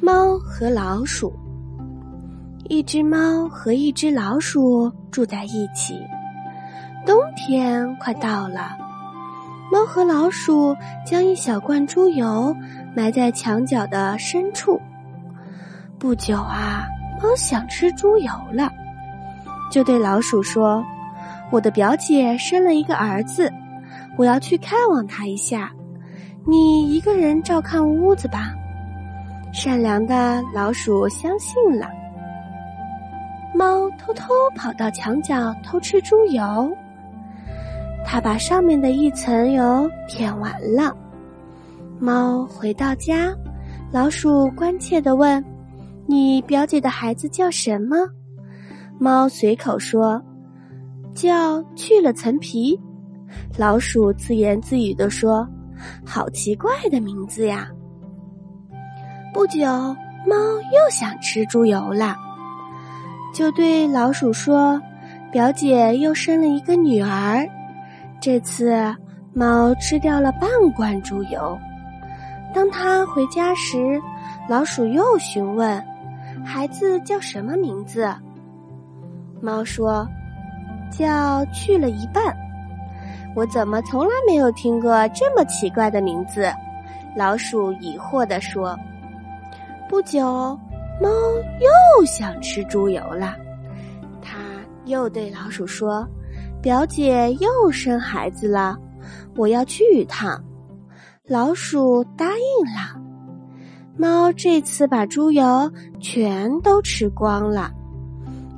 猫和老鼠。一只猫和一只老鼠住在一起。冬天快到了，猫和老鼠将一小罐猪油埋在墙角的深处。不久啊，猫想吃猪油了，就对老鼠说：“我的表姐生了一个儿子，我要去看望他一下，你一个人照看屋子吧。”善良的老鼠相信了。猫偷偷跑到墙角偷吃猪油，它把上面的一层油舔完了。猫回到家，老鼠关切的问：“你表姐的孩子叫什么？”猫随口说：“叫去了层皮。”老鼠自言自语的说：“好奇怪的名字呀。”不久，猫又想吃猪油了。就对老鼠说：“表姐又生了一个女儿。”这次猫吃掉了半罐猪油。当他回家时，老鼠又询问：“孩子叫什么名字？”猫说：“叫去了一半。”我怎么从来没有听过这么奇怪的名字？老鼠疑惑地说。不久。猫又想吃猪油了，它又对老鼠说：“表姐又生孩子了，我要去一趟。”老鼠答应了。猫这次把猪油全都吃光了。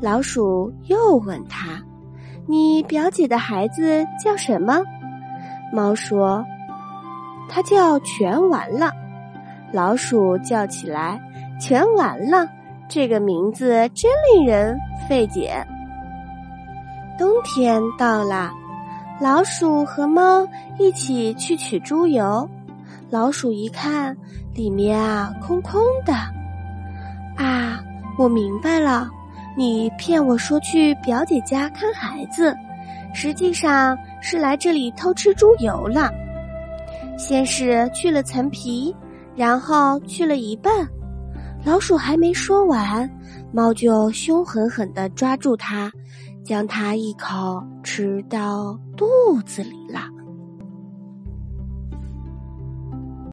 老鼠又问他：“你表姐的孩子叫什么？”猫说：“他叫全完了。”老鼠叫起来。全完了，这个名字真令人费解。冬天到了，老鼠和猫一起去取猪油。老鼠一看，里面啊空空的。啊，我明白了，你骗我说去表姐家看孩子，实际上是来这里偷吃猪油了。先是去了层皮，然后去了一半。老鼠还没说完，猫就凶狠狠地抓住它，将它一口吃到肚子里了。